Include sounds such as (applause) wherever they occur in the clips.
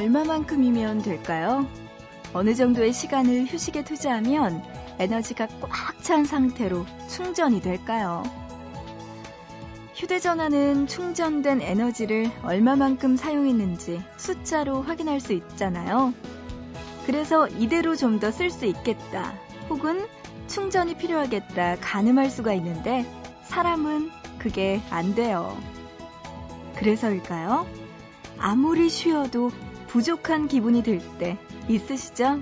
얼마만큼이면 될까요? 어느 정도의 시간을 휴식에 투자하면 에너지가 꽉 찬 상태로 충전이 될까요? 휴대전화는 충전된 에너지를 얼마만큼 사용했는지 숫자로 확인할 수 있잖아요. 그래서 이대로 좀 더 쓸 수 있겠다. 혹은 충전이 필요하겠다. 가늠할 수가 있는데 사람은 그게 안 돼요. 그래서일까요? 아무리 쉬어도 부족한 기분이 들 때 있으시죠?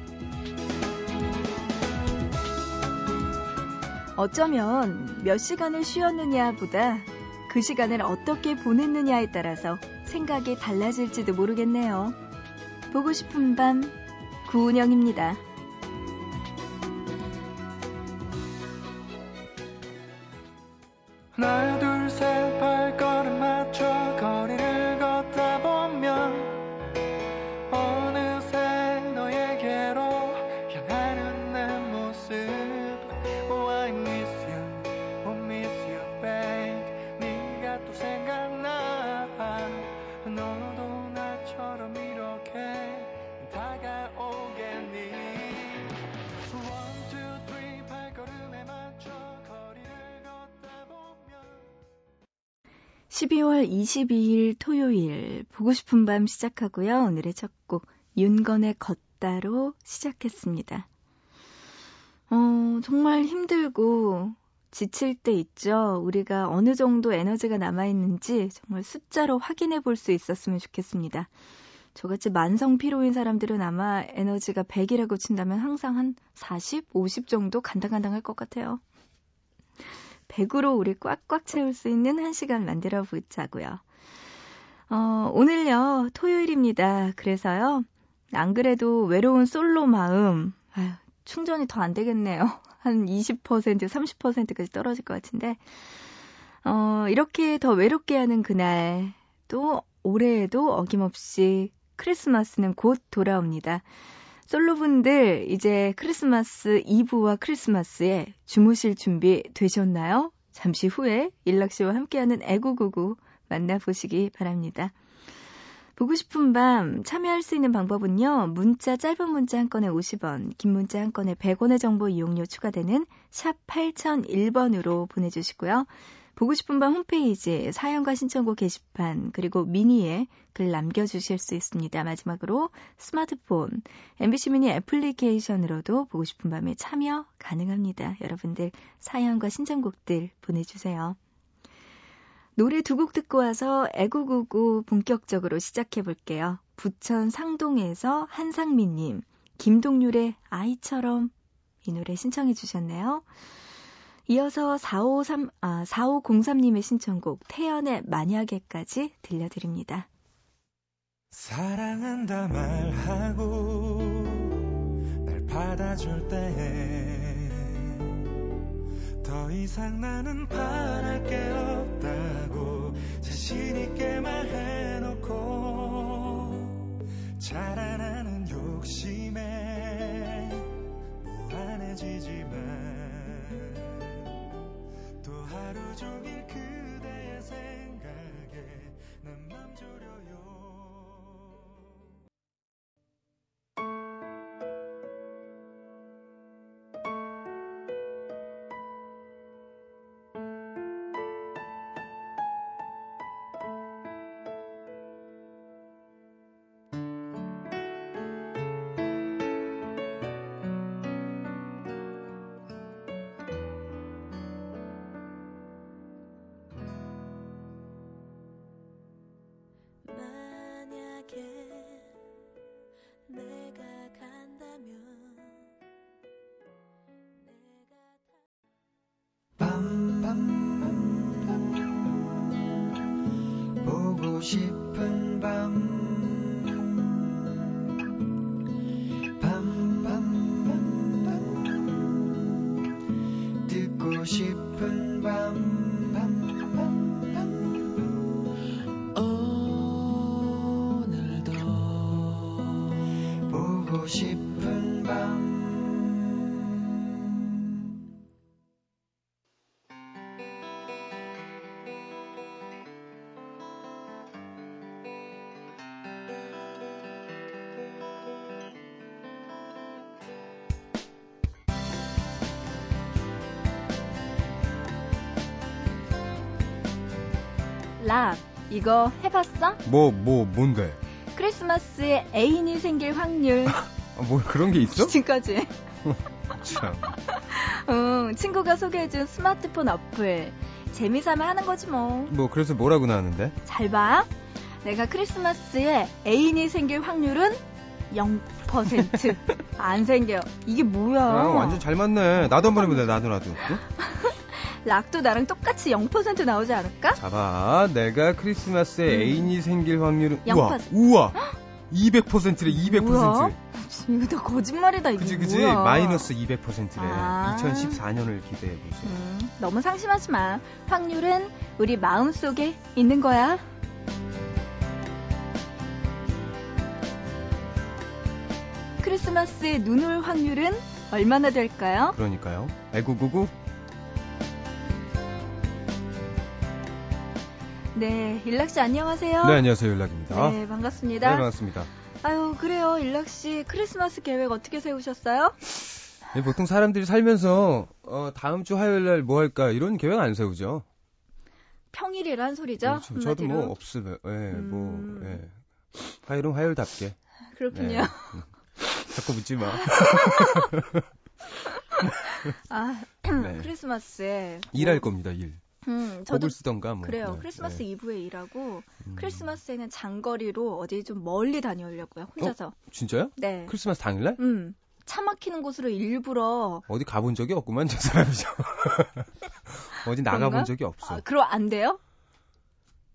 어쩌면 몇 시간을 쉬었느냐 보다 그 시간을 어떻게 보냈느냐에 따라서 생각이 달라질지도 모르겠네요. 보고 싶은 밤, 구운영입니다. 하 12월 22일 토요일 보고 싶은 밤 시작하고요. 오늘의 첫 곡 윤건의 걷다로 시작했습니다. 어, 정말 힘들고 지칠 때 있죠. 우리가 어느 정도 에너지가 남아있는지 정말 숫자로 확인해 볼 수 있었으면 좋겠습니다. 저같이 만성 피로인 사람들은 아마 에너지가 100이라고 친다면 항상 한 40, 50 정도 간당간당할 것 같아요. 100으로 우리 꽉꽉 채울 수 있는 한 시간 만들어 보자고요. 어, 오늘요, 토요일입니다. 그래서요, 안 그래도 외로운 솔로 마음, 아유, 충전이 더 안 되겠네요. (laughs) 한 20%, 30%까지 떨어질 것 같은데, 어, 이렇게 더 외롭게 하는 그날, 또 올해에도 어김없이 크리스마스는 곧 돌아옵니다. 솔로분들 이제 크리스마스 이브와 크리스마스에 주무실 준비 되셨나요? 잠시 후에 일락씨와 함께하는 애구구구 만나보시기 바랍니다. 보고 싶은 밤 참여할 수 있는 방법은요. 문자 짧은 문자 한 건에 50원, 긴 문자 한 건에 100원의 정보 이용료 추가되는 샵 8001번으로 보내주시고요. 보고 싶은 밤 홈페이지 사연과 신청곡 게시판 그리고 미니에 글 남겨주실 수 있습니다. 마지막으로 스마트폰 MBC 미니 애플리케이션으로도 보고 싶은 밤에 참여 가능합니다. 여러분들 사연과 신청곡들 보내주세요. 노래 두 곡 듣고 와서 애구구구 본격적으로 시작해 볼게요. 부천 상동에서 한상민님, 김동률의 아이처럼 이 노래 신청해 주셨네요. 이어서 453, 아, 4503님의 신청곡 태연의 만약에까지 들려드립니다. 사랑한다 말하고 날 받아줄 때 더 이상 나는 바랄 게 없다고 자신 있게 말해놓고 자라나는 욕심에 무한해지지만 종일 그대의 생각에 난맘 졸여요 싶은 밤. 듣고 싶은 밤, 밤, 이거 해봤어? 뭐, 뭐, 뭔데? 크리스마스에 애인이 생길 확률. (laughs) 아, 뭐 그런 게 있어? 지금까지. (laughs) 참. 응, 친구가 소개해준 스마트폰 어플. 재미삼아 하는 거지 뭐. 뭐, 그래서 뭐라고 나왔는데? 잘 봐. 내가 크리스마스에 애인이 생길 확률은 0%. (laughs) 안 생겨. 이게 뭐야? 아, 완전 잘 맞네. 나도 한번 해보자, 나도, 나도. 응? 락도 나랑 똑같이 0% 나오지 않을까? 자봐, 내가 크리스마스에 음. 애인이 생길 확률은 0%. 우와, 우와, 200%래, 200%. 뭐야? 이거 다 거짓말이다 이게. 그지 그지 마이너스 200%래. 아~ 2014년을 기대해 보세요. 음, 너무 상심하지 마. 확률은 우리 마음 속에 있는 거야. 크리스마스에 눈 올 확률은 얼마나 될까요? 그러니까요. 999 네, 일락 씨 안녕하세요. 네, 안녕하세요. 연락입니다. 네, 반갑습니다. 네, 반갑습니다. 아유, 그래요. 일락 씨, 크리스마스 계획 어떻게 세우셨어요? 예, 보통 사람들이 살면서, 어, 다음 주 화요일 날 뭐 할까, 이런 계획 안 세우죠. 평일이란 소리죠? 그렇죠. 저도 뭐 한마디로. 없으면, 예, 음. 뭐, 예. 화요일은 화요일답게. 그렇군요. 네. 음. (laughs) 자꾸 묻지 마. (laughs) 아, 네. 크리스마스에. 일할 겁니다, 일. 음, 저도 쓰던가, 뭐. 그래요. 네, 크리스마스 네. 이브에 일하고 음. 크리스마스에는 장거리로 어디 좀 멀리 다녀오려고요. 혼자서. 진짜요? 네. 크리스마스 당일날? 음. 차 막히는 곳으로 일부러 어디 가본 적이 없구만, 저 사람이죠. (laughs) 어디 나가본 그런가? 적이 없어. 아, 그럼 안 돼요?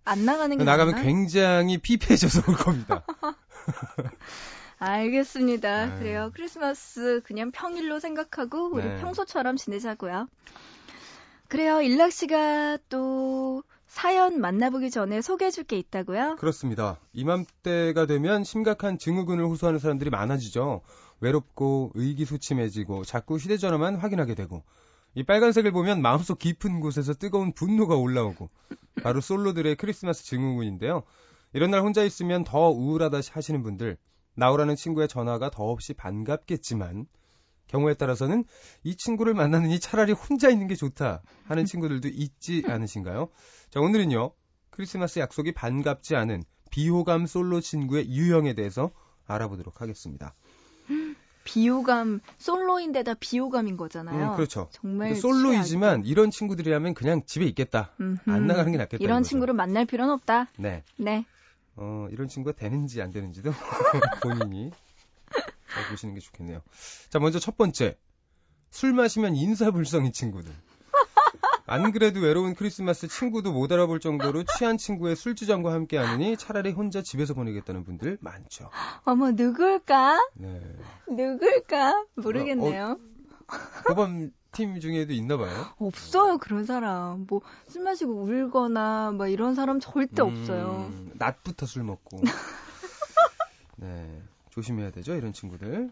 안 나가는 게 나가면 낫나? 굉장히 피폐해져서 올 겁니다. (laughs) 알겠습니다. 아유. 그래요. 크리스마스 그냥 평일로 생각하고 우리 네. 평소처럼 지내자고요. 그래요. 일락 씨가 또 사연 만나보기 전에 소개해 줄 게 있다고요? 그렇습니다. 이맘때가 되면 심각한 증후군을 호소하는 사람들이 많아지죠. 외롭고 의기소침해지고 자꾸 휴대전화만 확인하게 되고 이 빨간색을 보면 마음속 깊은 곳에서 뜨거운 분노가 올라오고 바로 솔로들의 크리스마스 증후군인데요. 이런 날 혼자 있으면 더 우울하다 하시는 분들 나오라는 친구의 전화가 더없이 반갑겠지만 경우에 따라서는 이 친구를 만나느니 차라리 혼자 있는 게 좋다 하는 친구들도 있지 않으신가요? 자, 오늘은요. 크리스마스 약속이 반갑지 않은 비호감 솔로 친구의 유형에 대해서 알아보도록 하겠습니다. 비호감 솔로인데다 비호감인 거잖아요. 음, 그렇죠. 정말 근데 솔로이지만 이런 친구들이라면 그냥 집에 있겠다. 음흠. 안 나가는 게 낫겠다. 이런. 친구를 만날 필요는 없다. 네. 네. 어, 이런 친구가 되는지 안 되는지도 (laughs) 본인이 잘 보시는 게 좋겠네요. 자, 먼저 첫 번째. 술 마시면 인사불성인 친구들. 안 그래도 외로운 크리스마스 친구도 못 알아볼 정도로 취한 친구의 술주정과 함께 하느니 차라리 혼자 집에서 보내겠다는 분들 많죠. 어머 누굴까? 네. 누굴까? 모르겠네요. 호범 팀 중에도 있나 봐요. 없어요 그런 사람. 뭐 술 마시고 울거나 뭐 이런 사람 절대 없어요. 음, 낮부터 술 먹고. (laughs) 네. 조심해야 되죠, 이런 친구들.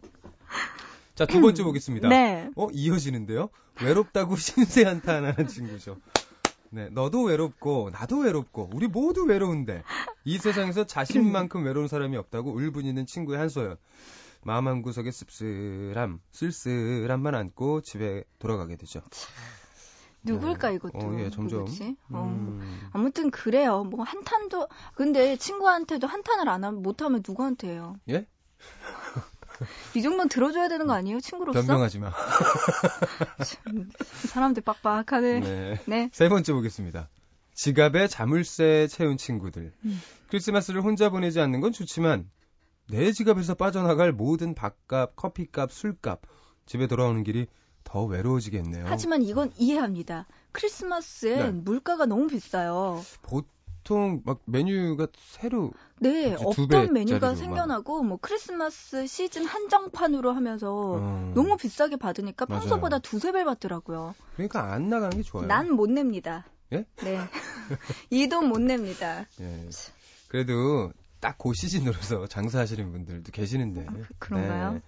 자, 두 번째 보겠습니다. 네. 어, 이어지는데요? 외롭다고 (laughs) 신세 한탄하는 친구죠. 네, 너도 외롭고, 나도 외롭고, 우리 모두 외로운데, 이 세상에서 자신만큼 외로운 사람이 없다고 울분이는 친구의 한소연. 마음 한 구석에 씁쓸함, 쓸쓸함만 안고 집에 돌아가게 되죠. 누굴까 네. 이것도. 어, 예, 점점. 어. 음, 아무튼 그래요. 뭐 한탄도 근데 친구한테도 한탄을 안 하면 못하면 누구한테 해요? 예? 이 정도는 들어줘야 되는 거 아니에요? 친구로서? 변명하지 마. (laughs) 사람들 빡빡하네. 네. 네. 세 번째 보겠습니다. 지갑에 자물쇠 채운 친구들. 음. 크리스마스를 혼자 보내지 않는 건 좋지만 내 지갑에서 빠져나갈 모든 밥값, 커피값, 술값, 집에 돌아오는 길이 더 외로워지겠네요. 하지만 이건 이해합니다. 크리스마스엔 네. 물가가 너무 비싸요. 보통 막 메뉴가 새로 네, 없던 메뉴가. 생겨나고 뭐 크리스마스 시즌 한정판으로 하면서 어, 너무 비싸게 받으니까 맞아요. 평소보다 두세 배 받더라고요. 그러니까 안 나가는 게 좋아요. 난 못 냅니다. 예? 네. (laughs) 이 돈 못 냅니다. 예. 그래도 딱그 시즌으로서 (laughs) 장사하시는 분들도 계시는데. 아, 그런가요? 네.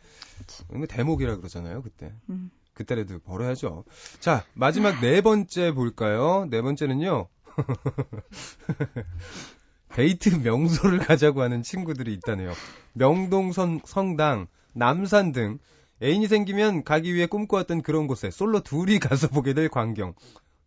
뭐 대목이라 그러잖아요, 그때. 음. 그때라도 벌어야죠. 자, 마지막 네 번째 볼까요? 네 번째는요. (laughs) 데이트 명소를 가자고 하는 친구들이 있다네요. 명동 성당, 남산 등 애인이 생기면 가기 위해 꿈꿔왔던 그런 곳에 솔로 둘이 가서 보게 될 광경.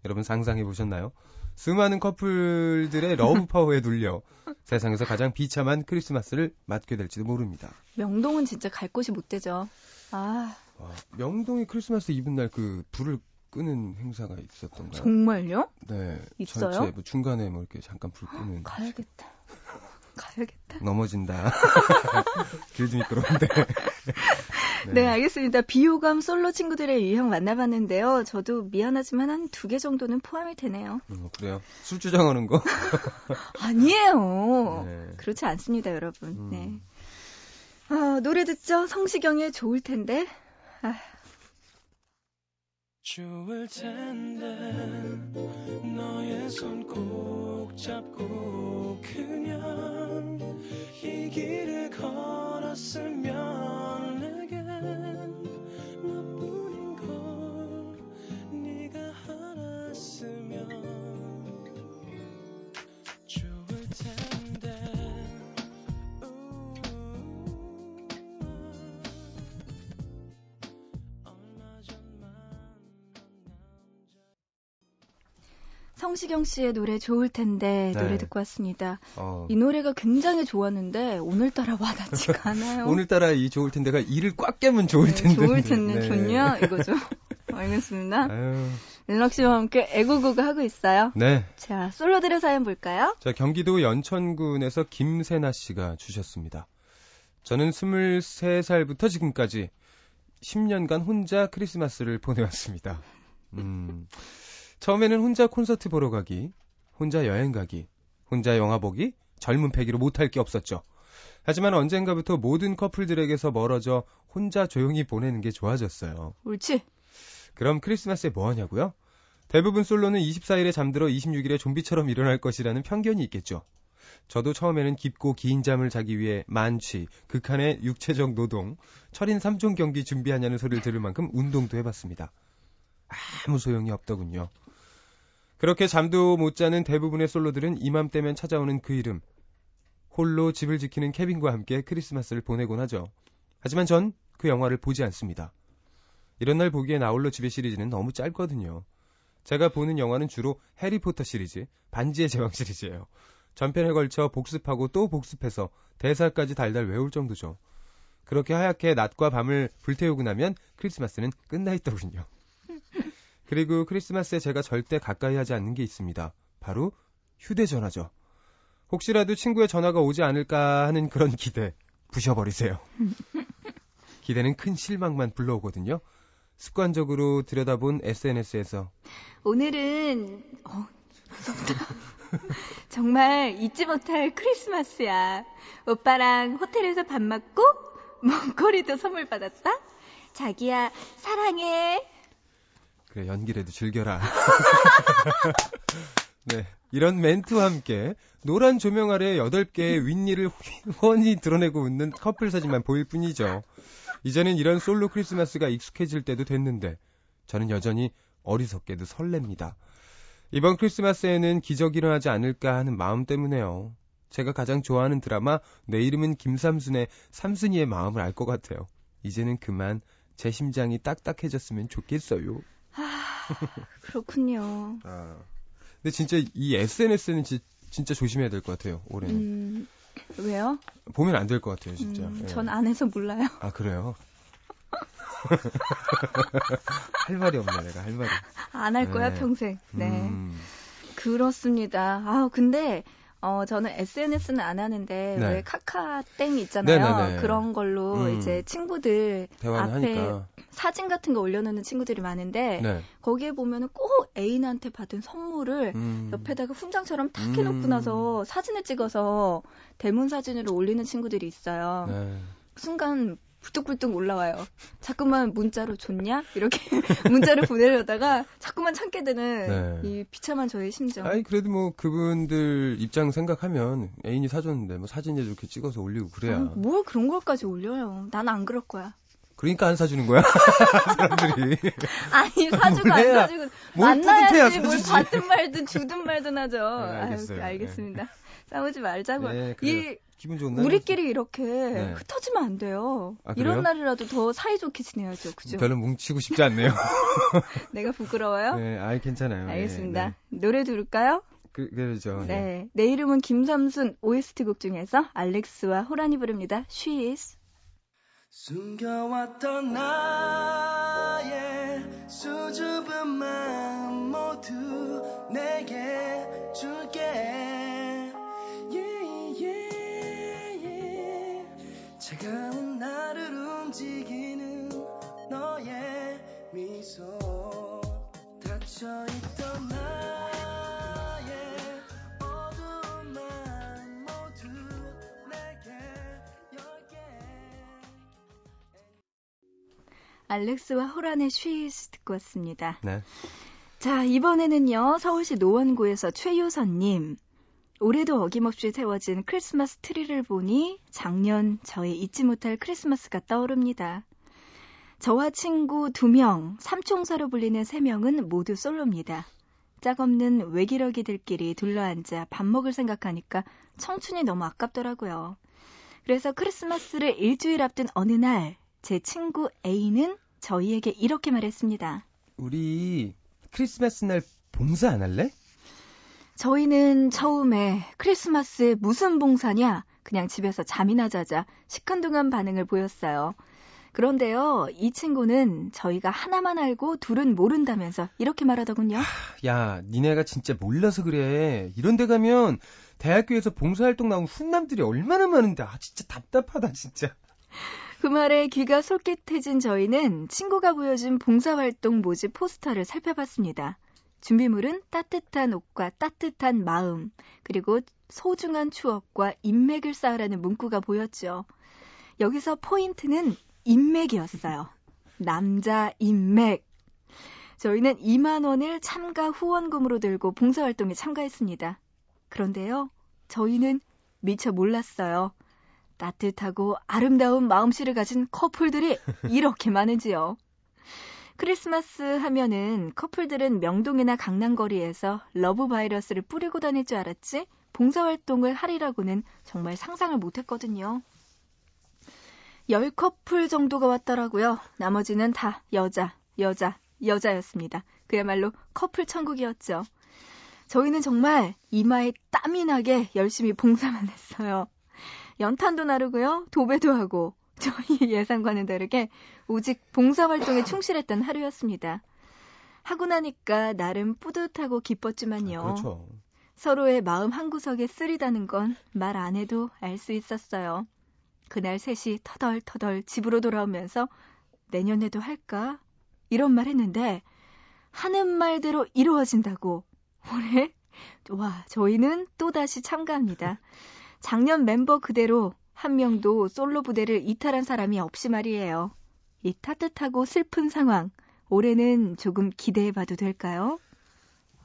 여러분 상상해 보셨나요? 수많은 커플들의 love power에 (laughs) 눌려 세상에서 가장 비참한 크리스마스를 맞게 될지도 모릅니다. 명동은 진짜 갈 곳이 못 되죠. 아. 와, 명동이 크리스마스 이브 날 그 불을 끄는 행사가 있었던가요? 정말요? 네. 있어요? 전체 뭐 중간에 뭐 이렇게 잠깐 불 끄는. (gasps) 가야겠다. (laughs) 가야겠다. 넘어진다. (laughs) 길도 미끄러운데. (laughs) 네. 알겠습니다. 비호감 솔로 친구들의 유형 만나봤는데요. 저도 미안하지만 한 두 개 정도는 포함이 되네요. 음, 그래요? 술 주장하는 거? 아니에요. 네. 그렇지 않습니다, 여러분. 음. 네. 아, 노래 듣죠? 성시경의 좋을 텐데. 아, 좋을 텐데 너의 손 꼭 잡고 그냥 이 길을 걸었으면 성시경 씨의 노래 좋을 텐데 네. 노래 듣고 왔습니다. 어, 이 노래가 굉장히 좋았는데 오늘따라 와닿지가 (laughs) 않아요. 오늘따라 이 좋을 텐데가 이를 꽉 깨면 좋을 네, 텐데. 좋을 텐데 네. 좋냐 이거죠. (laughs) 알겠습니다. 윤락 씨와 함께 애고고고 하고 있어요. 네. 자, 솔로들의 사연 볼까요? 자, 경기도 연천군에서 김세나 씨가 주셨습니다. 저는 23살부터 지금까지 10년간 혼자 크리스마스를 보내왔습니다. 음, (laughs) 처음에는 혼자 콘서트 보러 가기, 혼자 여행 가기, 혼자 영화 보기, 젊은 패기로 못할 게 없었죠. 하지만 언젠가부터 모든 커플들에게서 멀어져 혼자 조용히 보내는 게 좋아졌어요. 옳지. 그럼 크리스마스에 뭐 하냐고요? 대부분 솔로는 24일에 잠들어 26일에 좀비처럼 일어날 것이라는 편견이 있겠죠. 저도 처음에는 깊고 긴 잠을 자기 위해 만취, 극한의 육체적 노동, 철인 3종 경기 준비하냐는 소리를 들을 만큼 운동도 해봤습니다. 아무 소용이 없더군요. 그렇게 잠도 못 자는 대부분의 솔로들은 이맘때면 찾아오는 그 이름. 홀로 집을 지키는 케빈과 함께 크리스마스를 보내곤 하죠. 하지만 전 그 영화를 보지 않습니다. 이런 날 보기에 나홀로 집의 시리즈는 너무 짧거든요. 제가 보는 영화는 주로 해리포터 시리즈, 반지의 제왕 시리즈예요. 전편에 걸쳐 복습하고 또 복습해서 대사까지 달달 외울 정도죠. 그렇게 하얗게 낮과 밤을 불태우고 나면 크리스마스는 끝나 있더군요. 그리고 크리스마스에 제가 절대 가까이 하지 않는 게 있습니다. 바로 휴대전화죠. 혹시라도 친구의 전화가 오지 않을까 하는 그런 기대, 부셔버리세요. (laughs) 기대는 큰 실망만 불러오거든요. 습관적으로 들여다본 SNS에서 오늘은 어, 무섭다. (laughs) 정말 잊지 못할 크리스마스야. 오빠랑 호텔에서 밥 먹고 목걸이도 선물 받았다. 자기야 사랑해. 그래 연기라도 즐겨라. (laughs) 네. 이런 멘트와 함께 노란 조명 아래 8개의 윗니를 훤히 드러내고 웃는 커플 사진만 보일 뿐이죠. 이제는 이런 솔로 크리스마스가 익숙해질 때도 됐는데 저는 여전히 어리석게도 설렙니다. 이번 크리스마스에는 기적이 일어나지 않을까 하는 마음 때문에요. 제가 가장 좋아하는 드라마 내 이름은 김삼순의 삼순이의 마음을 알 것 같아요. 이제는 그만 제 심장이 딱딱해졌으면 좋겠어요. 그렇군요. 아. 근데 진짜 이 SNS는 지, 진짜 조심해야 될 것 같아요. 올해는 음, 왜요? 보면 안 될 것 같아요, 진짜. 음, 예. 전안 해서 몰라요. 아 그래요? (laughs) 할 말이 없네, 내가 할 말이. 안 할 거야 네. 평생. 네. 음, 그렇습니다. 아, 근데 어 저는 SNS는 안 하는데 네. 왜 카카땡 있잖아요. 네네네. 그런 걸로 음. 이제 친구들 앞에 하니까. 사진 같은 거 올려놓는 친구들이 많은데 네. 거기에 보면은 꼭 애인한테 받은 선물을 음, 옆에다가 훈장처럼 탁 음. 해놓고 나서 사진을 찍어서 대문 사진으로 올리는 친구들이 있어요. 네. 순간 불뚝불뚝 올라와요. 자꾸만 문자로 좋냐? 이렇게 (laughs) 문자를 보내려다가 자꾸만 참게 되는 네. 이 비참한 저의 심정. 아니 그래도 뭐 그분들 입장 생각하면 애인이 사줬는데 뭐 사진에 이렇게 찍어서 올리고 그래야. 아, 뭘 그런 걸까지 올려요. 난 안 그럴 거야. 그러니까 안 사주는 거야 (laughs) 사람들이. 아니 사주고 안 사주고 만나야지 뭘. 받든 말든 주든 말든 하죠. 네, 알겠어요. 아유, 알겠습니다. (laughs) 싸우지 말자고. 네, 그래요. 이 기분 좋은 날. 우리끼리 이렇게 네. 흩어지면 안 돼요. 아? 이런 날이라도 더 사이좋게 지내야죠. 그죠? 별로 뭉치고 싶지 않네요. (laughs) 내가 부끄러워요? 네, 아이 괜찮아요. 알겠습니다. 네, 노래 들을까요? 네. 그, 그러죠. 네. 네. 내 이름은 김삼순 OST 곡 중에서 알렉스와 호란이 부릅니다. She is. 숨겨왔던 나의 수줍은 마음 모두 내게 줄게 움직이는 너의 미소 닫혀있던 나의 어두운 마음 모두 내게 열게 알렉스와 호란의 is 듣고 왔습니다. 네. 자, 이번에는요, 서울시 노원구에서 최유선님. 올해도 어김없이 세워진 크리스마스 트리를 보니 작년 저의 잊지 못할 크리스마스가 떠오릅니다. 저와 친구 두 명, 삼총사로 불리는 세 명은 모두 솔로입니다. 짝없는 외기러기들끼리 둘러앉아 밥 먹을 생각하니까 청춘이 너무 아깝더라고요. 그래서 크리스마스를 일주일 앞둔 어느 날, 제 친구 A는 저희에게 이렇게 말했습니다. 우리 크리스마스 날 봉사 안 할래? 저희는 처음에 크리스마스에 무슨 봉사냐? 그냥 집에서 잠이나 자자 시큰둥한 반응을 보였어요. 그런데요, 이 친구는 저희가 하나만 알고 둘은 모른다면서 이렇게 말하더군요. 야, 니네가 진짜 몰라서 그래. 이런 데 가면 대학교에서 봉사활동 나온 훈남들이 얼마나 많은데, 아, 진짜 답답하다, 진짜. 그 말에 귀가 솔깃해진 저희는 친구가 보여준 봉사활동 모집 포스터를 살펴봤습니다. 준비물은 따뜻한 옷과 따뜻한 마음, 그리고 소중한 추억과 인맥을 쌓으라는 문구가 보였죠. 여기서 포인트는 인맥이었어요. 남자 인맥. 저희는 2만 원을 참가 후원금으로 들고 봉사활동에 참가했습니다. 그런데요, 저희는 미처 몰랐어요. 따뜻하고 아름다운 마음씨를 가진 커플들이 (laughs) 이렇게 많은지요. 크리스마스 하면은 커플들은 명동이나 강남거리에서 love 바이러스를 뿌리고 다닐 줄 알았지 봉사활동을 하리라고는 정말 상상을 못했거든요. 열 커플 정도가 왔더라고요. 나머지는 다 여자, 여자, 여자였습니다. 그야말로 커플 천국이었죠. 저희는 정말 이마에 땀이 나게 열심히 봉사만 했어요. 연탄도 나르고요. 도배도 하고 (laughs) 저희 예상과는 다르게 오직 봉사활동에 충실했던 하루였습니다. 하고 나니까 나름 뿌듯하고 기뻤지만요. 그렇죠. 서로의 마음 한구석에 쓰리다는 건 말 안 해도 알 수 있었어요. 그날 셋이 터덜터덜 집으로 돌아오면서 내년에도 할까? 이런 말 했는데 하는 말대로 이루어진다고 올해 와 저희는 또다시 참가합니다. 작년 멤버 그대로 한 명도 솔로 부대를 이탈한 사람이 없이 말이에요. 이 따뜻하고 슬픈 상황 올해는 조금 기대해봐도 될까요?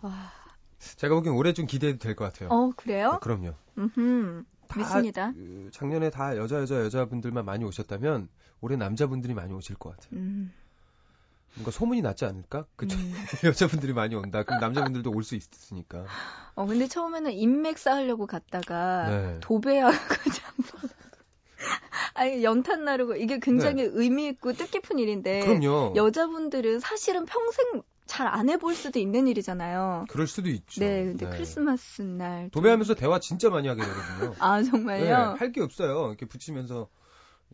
와, 제가 보기엔 올해 좀 기대해도 될 것 같아요. 어 그래요? 아, 그럼요. 음, 다, 믿습니다. 그, 작년에 다 여자, 여자, 여자분들만 많이 오셨다면 올해 남자분들이 많이 오실 것 같아요. 음, 뭔가 소문이 났지 않을까? 그쵸? 음. (laughs) 여자분들이 많이 온다. 그럼 남자분들도 올 수 있으니까. 어 근데 처음에는 인맥 쌓으려고 갔다가 네. 도배하고 (laughs) 잠깐 (laughs) 아니 연탄 나르고 이게 굉장히 의미 있고 뜻깊은 일인데 네. 그럼요. 여자분들은 사실은 평생 잘 안 해볼 수도 있는 일이잖아요. 그럴 수도 있죠. 네, 근데 크리스마스 날 또- 도배하면서 대화 진짜 많이 하게 되거든요. 아 네, 정말요? 할 게 없어요. 이렇게 붙이면서 예,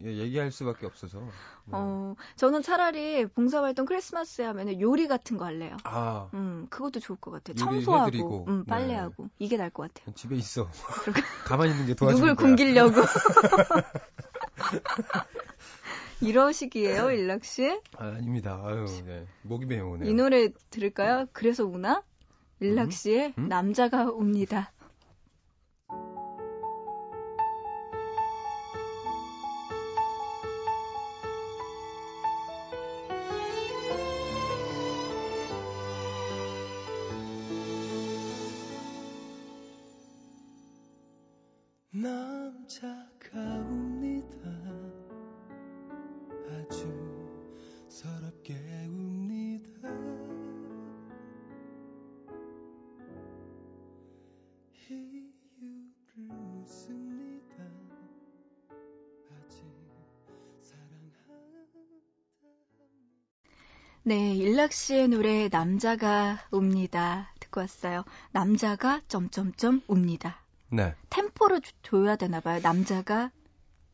얘기할 수밖에 없어서. 네. 어 저는 차라리 봉사활동 크리스마스에 하면은 요리 같은 거 할래요. 아, 음 그것도 좋을 것 같아요. 청소하고 해드리고. 음, 네. 빨래하고 이게 나을 것 같아요. 집에 있어. (laughs) 가만히 있는 게 도와주는 누굴 거야. 굶기려고 (laughs) 이러시기에요 일락 씨? 아, 아닙니다. 아유, 네. 목이 메우네요. 이 노래 들을까요? 그래서 우나? 일락 씨의 음? 남자가 옵니다. 맘 착하옵니다. 아주 서럽게 웁니다. 이유를 묻습니다. 아직 사랑한다. 네, 일락 씨의 노래 남자가 웁니다. 듣고 왔어요. 남자가 점점점 웁니다. 네. 템포를 조- 줘야 되나 봐요. 남자가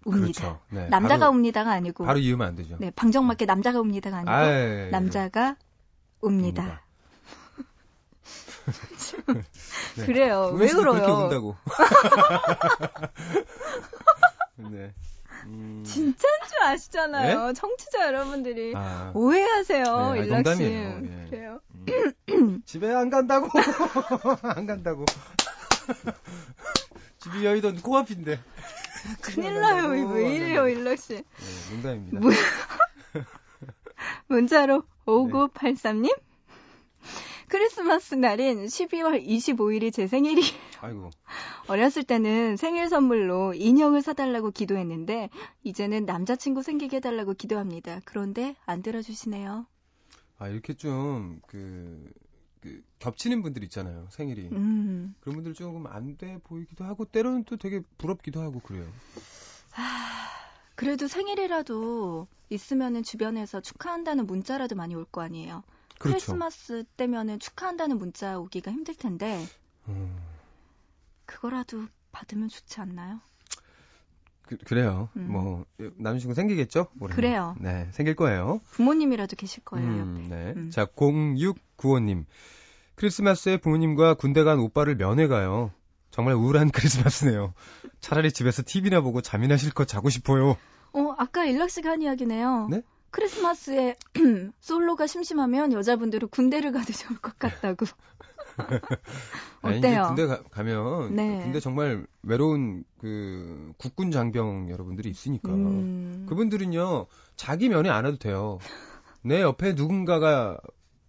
옵니다. 그렇죠. 네, 남자가 바로, 옵니다가 아니고 바로 이으면 안 되죠. 네, 방정맞게 남자가 옵니다가 아니고 아, 예, 예, 남자가 옵니다. (laughs) 네. 그래요. 왜 그렇게 울어요? 운다고. (laughs) 네. 음, 진짜인 줄 아시잖아요. 청취자 여러분들이 아, 오해하세요. 네, 아니, 일락 씨. 예. 그래요. 음. (clears throat) 집에 안 간다고. (laughs) 안 간다고. (laughs) 집이 여의도는 코앞인데. 큰일 나요. 안 왜. 이래요, 일락 씨. 네, 농담입니다. 뭐- (laughs) 문자로 5983님. 크리스마스 날인 12월 25일이 제 생일이 아이고. 어렸을 때는 생일 선물로 인형을 사달라고 기도했는데 이제는 남자친구 생기게 해달라고 기도합니다. 그런데 안 들어주시네요. 아, 이렇게 좀, 그, 그, 겹치는 분들 있잖아요. 생일이. 음, 그런 분들 조금 안 돼 보이기도 하고, 때로는 또 되게 부럽기도 하고 그래요. 그래도 생일이라도 있으면은 주변에서 축하한다는 문자라도 많이 올 거 아니에요. 그렇죠. 크리스마스 때면은 축하한다는 문자 오기가 힘들 텐데 음, 그거라도 받으면 좋지 않나요? 그, 그래요. 음. 뭐, 남자친구 생기겠죠? 올해는? 그래요. 네, 생길 거예요. 부모님이라도 계실 거예요. 음. 네. 음. 자, 0695님. 크리스마스에 부모님과 군대 간 오빠를 면회 가요. 정말 우울한 (laughs) 크리스마스네요. 차라리 집에서 TV나 보고 잠이나 실컷 자고 싶어요. 어, 아까 일락 한 이야기네요. 네? 크리스마스에 (clears throat) 솔로가 심심하면 여자분들은 군대를 가도 좋을 것 같다고. (laughs) 아니, 이제 어때요? 군대 가, 면 네. 군대 정말 외로운 그 국군 장병 여러분들이 있으니까 음, 그분들은요 자기 면회 안 해도 돼요. 내 옆에 누군가가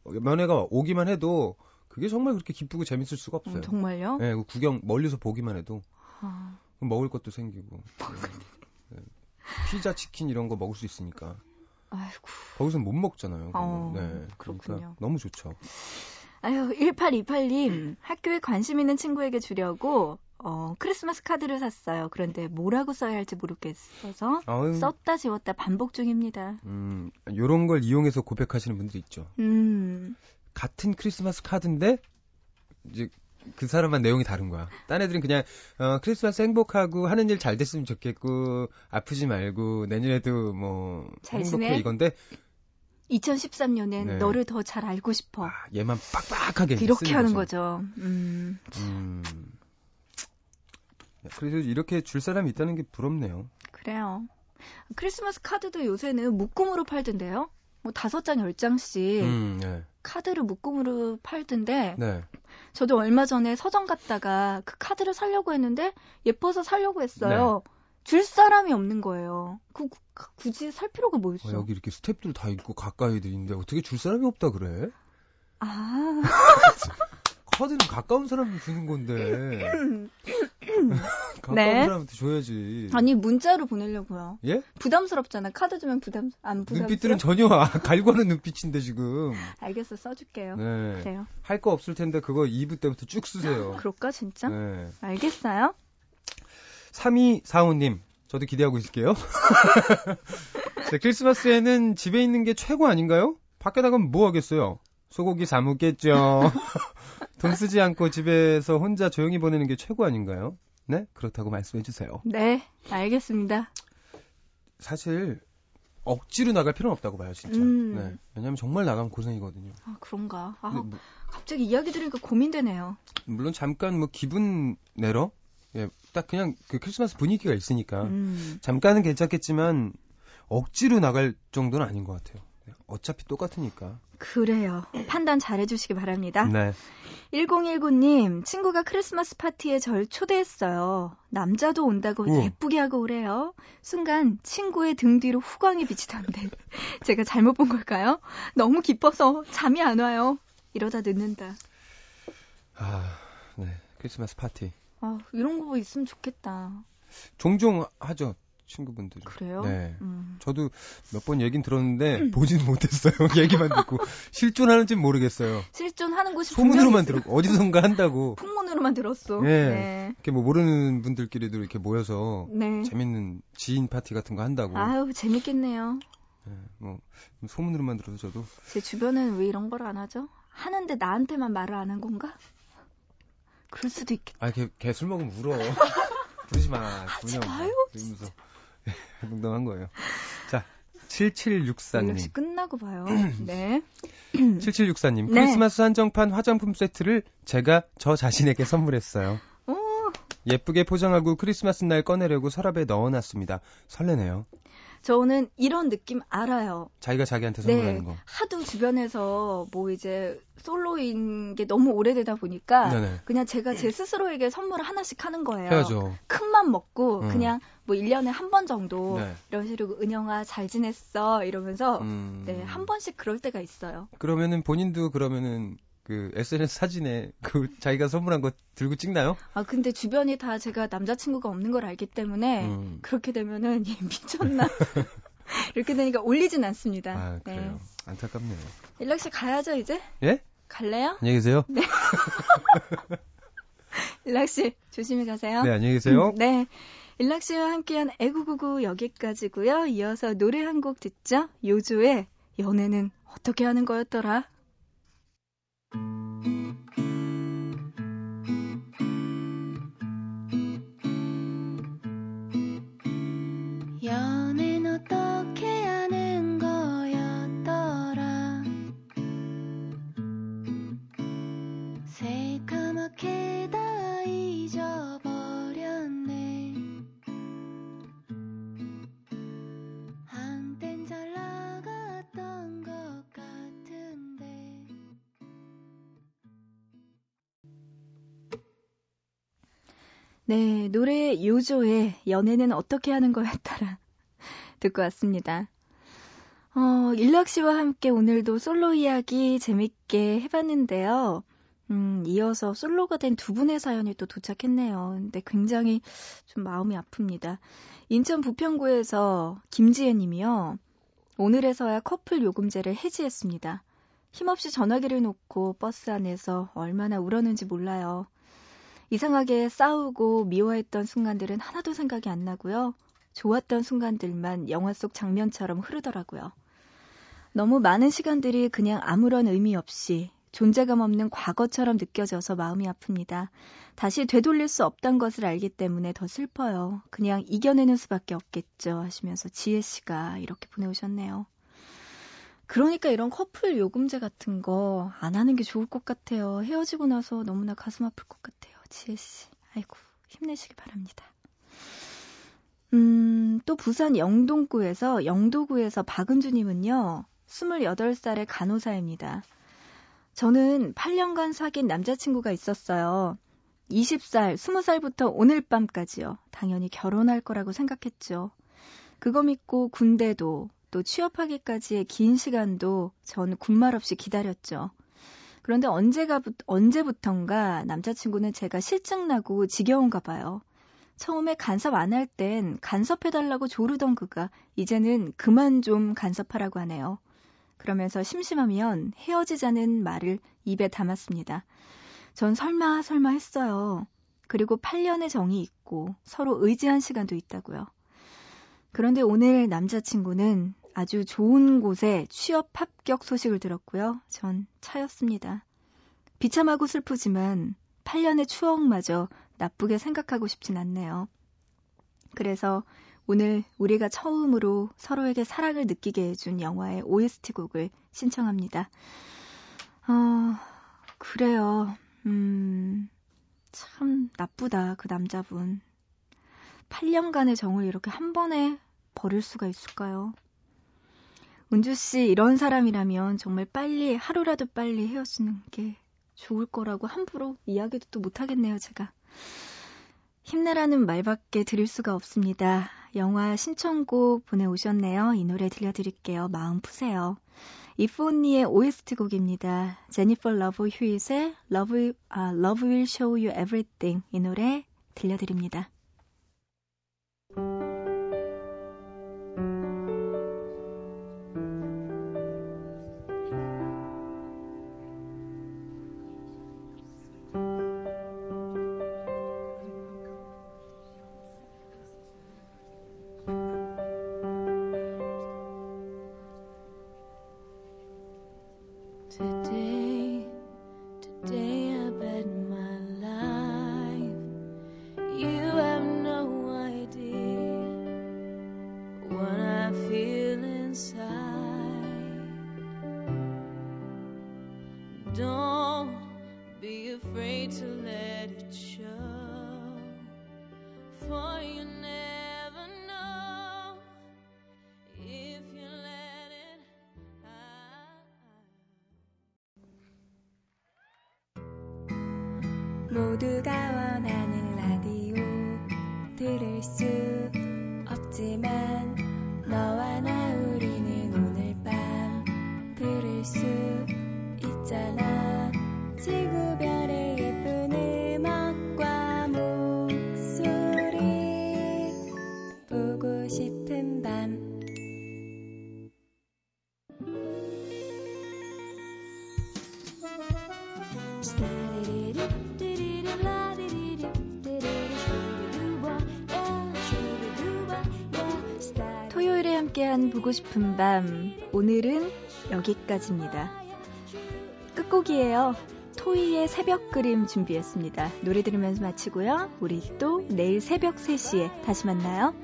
면회가 오기만 해도 그게 정말 그렇게 기쁘고 재밌을 수가 없어요. 음, 정말요? 네, 그 구경 멀리서 보기만 해도 아, 먹을 것도 생기고 네. 피자 치킨 이런 거 먹을 수 있으니까 아이고. 거기서 못 먹잖아요. 어, 네, 그렇군요. 그러니까 너무 좋죠. 아유, 1828님, 학교에 관심 있는 친구에게 주려고, 어, 크리스마스 카드를 샀어요. 그런데 뭐라고 써야 할지 모르겠어서, 아유, 썼다 지웠다 반복 중입니다. 음, 요런 걸 이용해서 고백하시는 분들이 있죠. 음, 같은 크리스마스 카드인데 이제 그 사람만 내용이 다른 거야. 딴 애들은 그냥 어, 크리스마스 행복하고 하는 일 잘 됐으면 좋겠고 아프지 말고 내년에도 뭐잘 행복해 지내? 이건데 2013년엔 네. 너를 더 잘 알고 싶어. 아, 얘만 빡빡하게 이렇게 하는 거죠. 음, 음. 그래서 이렇게 줄 사람이 있다는 게 부럽네요. 그래요. 크리스마스 카드도 요새는 묶음으로 팔던데요? 뭐 다섯 장, 열 장씩 음, 네. 카드를 묶음으로 팔던데 네. 저도 얼마 전에 서점 갔다가 그 카드를 사려고 했는데 예뻐서 사려고 했어요. 네. 줄 사람이 없는 거예요. 그 구- 굳이 살 필요가 뭐 있어? 어, 여기 이렇게 스탭들 다 있고 가까이들 있는데 어떻게 줄 사람이 없다 그래? 아, (laughs) 카드는 가까운 사람 주는 건데 (laughs) 가까운 네. 사람한테 줘야지. 아니 문자로 보내려고요. 예? 부담스럽잖아. 카드 주면 부담 안 부담스러워? 눈빛들은 전혀 아, 갈구하는 눈빛인데 지금. 알겠어, 써줄게요. 네. 그래요. 할 거 없을 텐데 그거 2부 때부터 쭉 쓰세요. (laughs) 그럴까 진짜? 네. 알겠어요. 3245님, 저도 기대하고 있을게요. (laughs) 자, 크리스마스에는 집에 있는 게 최고 아닌가요? 밖에 나가면 뭐 하겠어요? 소고기 사 먹겠죠. (laughs) 돈 쓰지 않고 집에서 혼자 조용히 보내는 게 최고 아닌가요? 네? 그렇다고 말씀해 주세요. 네, 알겠습니다. 사실 억지로 나갈 필요는 없다고 봐요, 진짜. 음. 네. 왜냐면 정말 나가면 고생이거든요. 아 그런가? 아, 뭐- 갑자기 이야기 들으니까 고민되네요. 물론 잠깐 뭐 기분 내러 예, 딱 그냥 그 크리스마스 분위기가 있으니까 음. 잠깐은 괜찮겠지만 억지로 나갈 정도는 아닌 것 같아요. 네, 어차피 똑같으니까. 그래요. 판단 잘해주시기 바랍니다. 네. 1019님, 친구가 크리스마스 파티에 절 초대했어요. 남자도 온다고 우와. 예쁘게 하고 오래요. 순간 친구의 등 뒤로 후광이 비치던데. (laughs) 제가 잘못 본 걸까요? 너무 기뻐서 잠이 안 와요. 이러다 늦는다. 아, 네. 크리스마스 파티. 아, 이런 거 있으면 좋겠다. 종종 하죠, 친구분들. 그래요? 네. 음. 저도 몇 번 얘긴 들었는데 보지는 못했어요. (laughs) 얘기만 듣고 실존하는지는 모르겠어요. 실존하는 곳이 소문으로만 들었고 어디선가 한다고. (laughs) 풍문으로만 들었어. 네. 네. 이렇게 뭐 모르는 분들끼리도 이렇게 모여서 네. 재밌는 지인 파티 같은 거 한다고. 아유, 재밌겠네요. 네, 뭐 소문으로만 들어도 저도 제 주변은 왜 이런 걸 안 하죠? 하는데 나한테만 말을 안 한 건가? 그럴 수도 있겠다. 아, 걔, 걔술 먹으면 울어. (laughs) 부르지 마. 하지 마요, 이러면서 (laughs) 농담한 거예요. 자, 연락 7764님. 씨 끝나고 봐요. (clears throat) 네. (clears throat) 7764님. 네. 크리스마스 한정판 화장품 세트를 제가 저 자신에게 선물했어요. 오, 예쁘게 포장하고 크리스마스 날 꺼내려고 서랍에 넣어놨습니다. 설레네요. 저는 이런 느낌 알아요. 자기가 자기한테 네. 선물하는 거. 하도 주변에서 뭐 이제 솔로인 게 너무 오래되다 보니까 네네. 그냥 제가 제 스스로에게 선물을 하나씩 하는 거예요. 해야죠. 큰맘 먹고 음. 그냥 뭐 1년에 한 번 정도 네. 이런 식으로 은영아 잘 지냈어 이러면서 음. 네, 한 번씩 그럴 때가 있어요. 그러면은 본인도 그러면은 그 SNS 사진에 그 자기가 선물한 거 들고 찍나요? 아 근데 주변이 다 제가 남자친구가 없는 걸 알기 때문에 음. 그렇게 되면은 (laughs) 얘 미쳤나 (laughs) 이렇게 되니까 올리진 않습니다. 아, 그래요. 네. 안타깝네요. 일락 씨 가야죠 이제? 예? 갈래요? 안녕히 계세요. (laughs) 일락 씨 조심히 가세요. 네, 안녕히 계세요. 음, 네. 일락 씨와 함께한 애구구구 여기까지고요. 이어서 노래 한 곡 듣죠. 요조의 연애는 어떻게 하는 거였더라? 네, 노래 요조의 연애는 어떻게 하는 거였더라. (laughs) 듣고 왔습니다. 어, 일락 씨와 함께 오늘도 솔로 이야기 재밌게 해봤는데요. 음, 이어서 솔로가 된 두 분의 사연이 또 도착했네요. 근데 굉장히 좀 마음이 아픕니다. 인천 부평구에서 김지혜 님이요. 오늘에서야 커플 요금제를 해지했습니다. 힘없이 전화기를 놓고 버스 안에서 얼마나 울었는지 몰라요. 이상하게 싸우고 미워했던 순간들은 하나도 생각이 안 나고요. 좋았던 순간들만 영화 속 장면처럼 흐르더라고요. 너무 많은 시간들이 그냥 아무런 의미 없이 존재감 없는 과거처럼 느껴져서 마음이 아픕니다. 다시 되돌릴 수 없단 것을 알기 때문에 더 슬퍼요. 그냥 이겨내는 수밖에 없겠죠. 하시면서 지혜 씨가 이렇게 보내오셨네요. 그러니까 이런 커플 요금제 같은 거 안 하는 게 좋을 것 같아요. 헤어지고 나서 너무나 가슴 아플 것 같아요. 지혜 씨. 아이고, 힘내시기 바랍니다. 음, 또 부산 영동구에서, 영도구에서 박은주님은요, 28살의 간호사입니다. 저는 8년간 사귄 남자친구가 있었어요. 20살, 20살부터 오늘 밤까지요. 당연히 결혼할 거라고 생각했죠. 그거 믿고 군대도 또 취업하기까지의 긴 시간도 전 군말 없이 기다렸죠. 그런데 언제가, 언제부턴가 남자친구는 제가 실증나고 지겨운가 봐요. 처음에 간섭 안 할 땐 간섭해달라고 조르던 그가 이제는 그만 좀 간섭하라고 하네요. 그러면서 심심하면 헤어지자는 말을 입에 담았습니다. 전 설마 설마 했어요. 그리고 8년의 정이 있고 서로 의지한 시간도 있다고요. 그런데 오늘 남자친구는 아주 좋은 곳에 취업 합격 소식을 들었고요. 전 차였습니다. 비참하고 슬프지만 8년의 추억마저 나쁘게 생각하고 싶진 않네요. 그래서 오늘 우리가 처음으로 서로에게 사랑을 느끼게 해준 영화의 OST 곡을 신청합니다. 어, 그래요. 음, 참 나쁘다, 그 남자분. 8년간의 정을 이렇게 한 번에 버릴 수가 있을까요? 은주 씨, 이런 사람이라면 정말 빨리, 하루라도 빨리 헤어지는 게 좋을 거라고 함부로 이야기도 또 못하겠네요, 제가. 힘내라는 말밖에 드릴 수가 없습니다. 영화 신청곡 보내오셨네요. 이 노래 들려드릴게요. 마음 푸세요. If Only의 OST 곡입니다. 제니퍼 러브 휴잇의 Love, 아, Love Will Show You Everything 이 노래 들려드립니다. 함께한 보고 싶은 밤 오늘은 여기까지입니다. 끝곡이에요. 토이의 새벽 그림 준비했습니다. 노래 들으면서 마치고요. 우리 또 내일 새벽 3시에 다시 만나요.